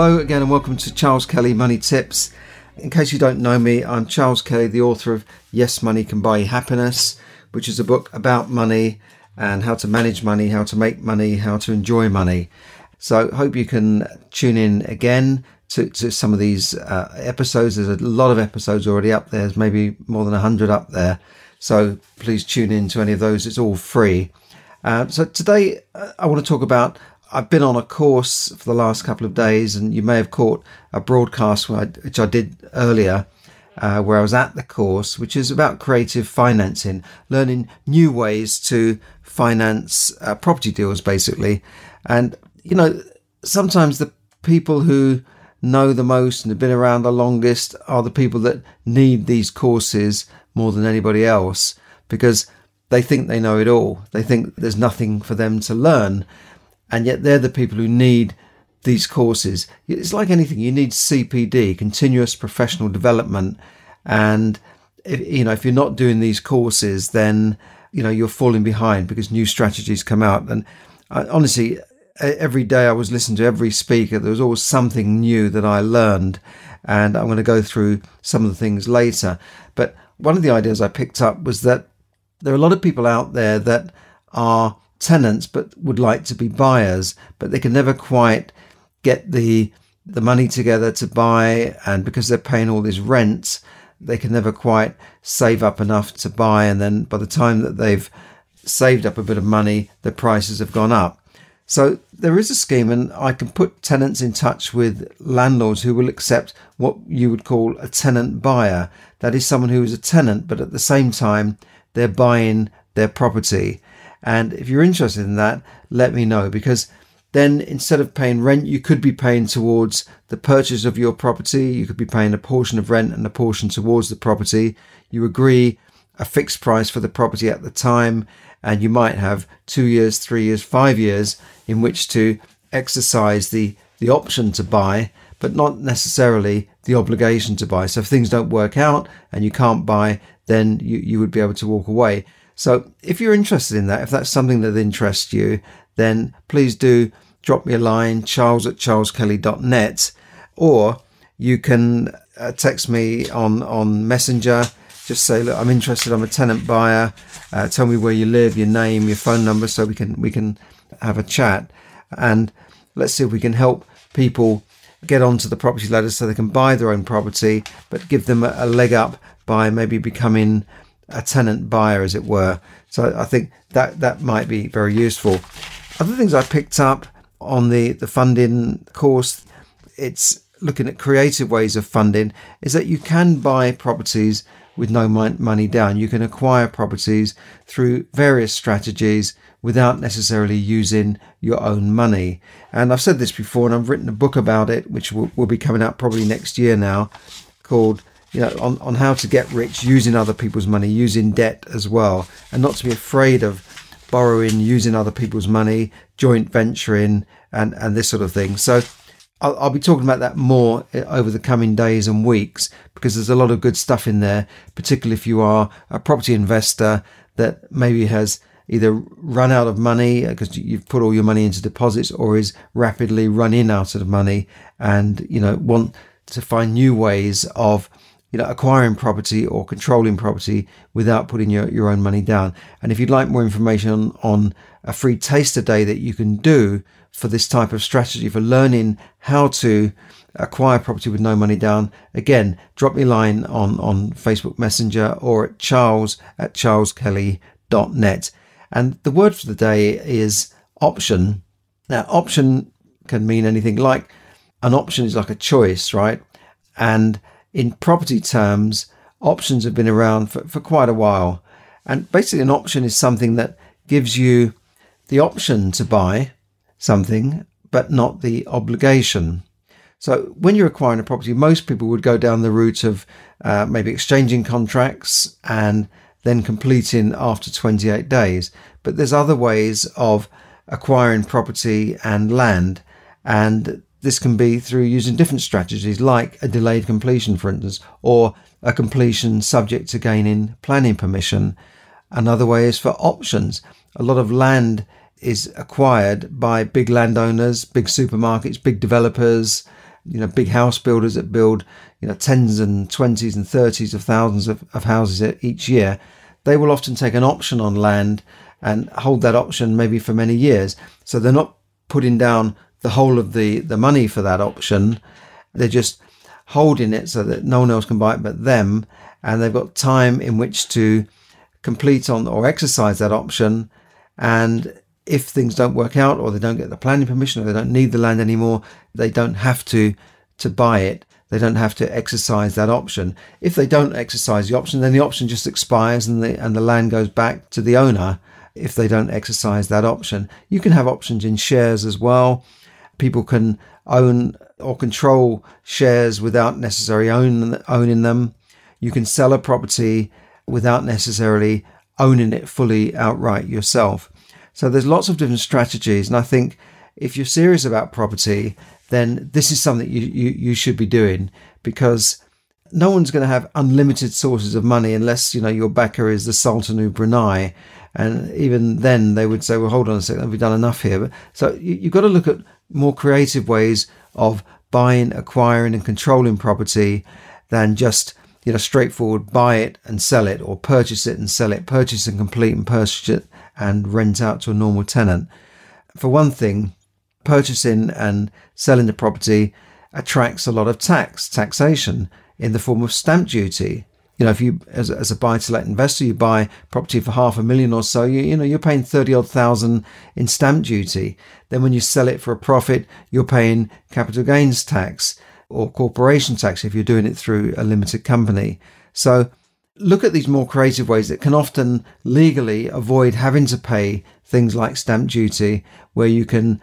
Hello again, and welcome to Charles Kelly Money Tips. In case you don't know me, I'm Charles Kelly, the author of Yes, Money Can Buy You Happiness, which is a book about money and how to manage money, how to make money, how to enjoy money. So, hope you can tune in again to, to some of these uh, episodes. There's a lot of episodes already up there. There's maybe more than 100 up there. So, please tune in to any of those. It's all free. Uh, so, today uh, I want to talk about I've been on a course for the last couple of days, and you may have caught a broadcast which I did earlier, uh, where I was at the course, which is about creative financing, learning new ways to finance uh, property deals, basically. And you know, sometimes the people who know the most and have been around the longest are the people that need these courses more than anybody else because they think they know it all. They think there's nothing for them to learn and yet they're the people who need these courses. It's like anything, you need CPD, continuous professional development. And, if, you know, if you're not doing these courses, then, you know, you're falling behind because new strategies come out. And I, honestly, every day I was listening to every speaker, there was always something new that I learned. And I'm going to go through some of the things later. But one of the ideas I picked up was that there are a lot of people out there that are tenants but would like to be buyers, but they can never quite get the the money together to buy, and because they're paying all this rent, they can never quite save up enough to buy. And then by the time that they've saved up a bit of money, the prices have gone up. So there is a scheme, and I can put tenants in touch with landlords who will accept what you would call a tenant buyer. That is someone who is a tenant, but at the same time, they're buying their property. And if you're interested in that, let me know because then instead of paying rent, you could be paying towards the purchase of your property. You could be paying a portion of rent and a portion towards the property. You agree a fixed price for the property at the time, and you might have two years, three years, five years in which to exercise the, the option to buy, but not necessarily the obligation to buy. So if things don't work out and you can't buy, then you, you would be able to walk away. So if you're interested in that, if that's something that interests you, then please do drop me a line, charles at charleskelly.net, or you can uh, text me on, on Messenger. Just say, look, I'm interested. I'm a tenant buyer. Uh, tell me where you live, your name, your phone number, so we can we can have a chat, and let's see if we can help people get onto the property ladder so they can buy their own property, but give them a, a leg up by maybe becoming a tenant buyer, as it were. So I think that that might be very useful. Other things I picked up on the the funding course, it's looking at creative ways of funding. Is that you can buy properties with no money down. You can acquire properties through various strategies without necessarily using your own money. And I've said this before, and I've written a book about it, which will, will be coming out probably next year now, called you know, on, on how to get rich using other people's money, using debt as well, and not to be afraid of borrowing, using other people's money, joint venturing, and, and this sort of thing. So I'll, I'll be talking about that more eh, over the coming days and weeks because there's a lot of good stuff in there, particularly if you are a property investor that maybe has either run out of money because you've put all your money into deposits or is rapidly running out of money and, you know, want to find new ways of you know, acquiring property or controlling property without putting your, your own money down. And if you'd like more information on, a free taster day that you can do for this type of strategy for learning how to acquire property with no money down, again, drop me a line on, on Facebook Messenger or at charles at charleskelly.net. And the word for the day is option. Now, option can mean anything like an option is like a choice, right? And in property terms, options have been around for, for quite a while. And basically, an option is something that gives you the option to buy something, but not the obligation. So when you're acquiring a property, most people would go down the route of uh, maybe exchanging contracts and then completing after 28 days. But there's other ways of acquiring property and land, and this can be through using different strategies like a delayed completion, for instance, or a completion subject to gaining planning permission. Another way is for options. A lot of land is acquired by big landowners, big supermarkets, big developers, you know, big house builders that build, you know, tens and twenties and thirties of thousands of, of houses each year. They will often take an option on land and hold that option maybe for many years. So they're not putting down the whole of the, the money for that option. They're just holding it so that no one else can buy it but them. And they've got time in which to complete on or exercise that option. And if things don't work out or they don't get the planning permission or they don't need the land anymore, they don't have to to buy it. They don't have to exercise that option. If they don't exercise the option, then the option just expires and the and the land goes back to the owner if they don't exercise that option. You can have options in shares as well. People can own or control shares without necessarily own, owning them. You can sell a property without necessarily owning it fully outright yourself. So there's lots of different strategies. And I think if you're serious about property, then this is something you, you, you should be doing because no one's going to have unlimited sources of money unless, you know, your backer is the Sultan of Brunei. And even then they would say, well, hold on a second, we've done enough here. But, so you, you've got to look at more creative ways of buying, acquiring and controlling property than just you know straightforward buy it and sell it or purchase it and sell it purchase and complete and purchase it and rent out to a normal tenant. For one thing, purchasing and selling the property attracts a lot of tax, taxation in the form of stamp duty. You know, if you, as, as a buy to let investor, you buy property for half a million or so, you, you know, you're paying 30 odd thousand in stamp duty. Then when you sell it for a profit, you're paying capital gains tax or corporation tax if you're doing it through a limited company. So look at these more creative ways that can often legally avoid having to pay things like stamp duty, where you can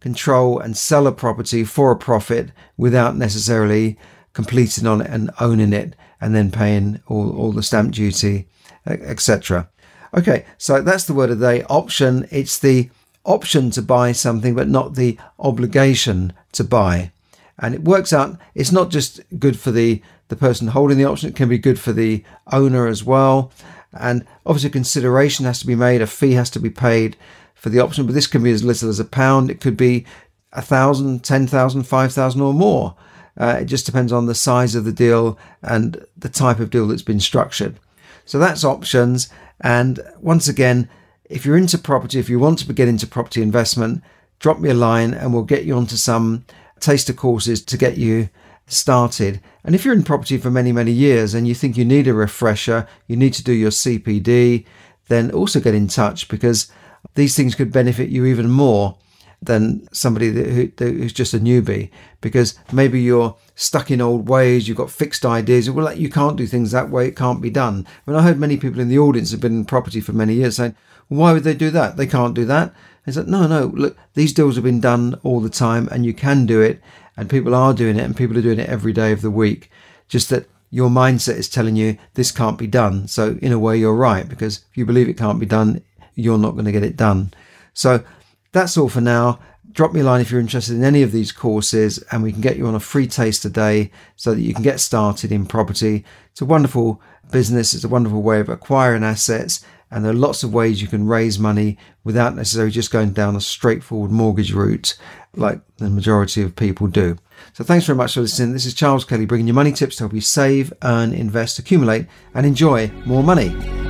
control and sell a property for a profit without necessarily completing on it and owning it and then paying all, all the stamp duty, etc. Okay, so that's the word of the day option. It's the option to buy something, but not the obligation to buy. And it works out, it's not just good for the the person holding the option. It can be good for the owner as well. And obviously, consideration has to be made, a fee has to be paid for the option, but this can be as little as a pound. It could be a thousand, ten thousand, five thousand, or more. Uh, it just depends on the size of the deal and the type of deal that's been structured. So that's options. And once again, if you're into property, if you want to get into property investment, drop me a line and we'll get you onto some taster courses to get you started. And if you're in property for many, many years and you think you need a refresher, you need to do your CPD, then also get in touch because these things could benefit you even more than somebody who, who's just a newbie because maybe you're stuck in old ways, you've got fixed ideas. Well, you can't do things that way, it can't be done. Mean, I heard many people in the audience have been in property for many years saying, why would they do that? They can't do that. I said, no, no, look, these deals have been done all the time and you can do it and people are doing it and people are doing it every day of the week. Just that your mindset is telling you this can't be done. So in a way, you're right because if you believe it can't be done, you're not going to get it done. So that's all for now. Drop me a line if you're interested in any of these courses and we can get you on a free taste today so that you can get started in property. It's a wonderful business. It's a wonderful way of acquiring assets and there are lots of ways you can raise money without necessarily just going down a straightforward mortgage route like the majority of people do. So thanks very much for listening. This is Charles Kelly bringing you money tips to help you save, earn, invest, accumulate, and enjoy more money.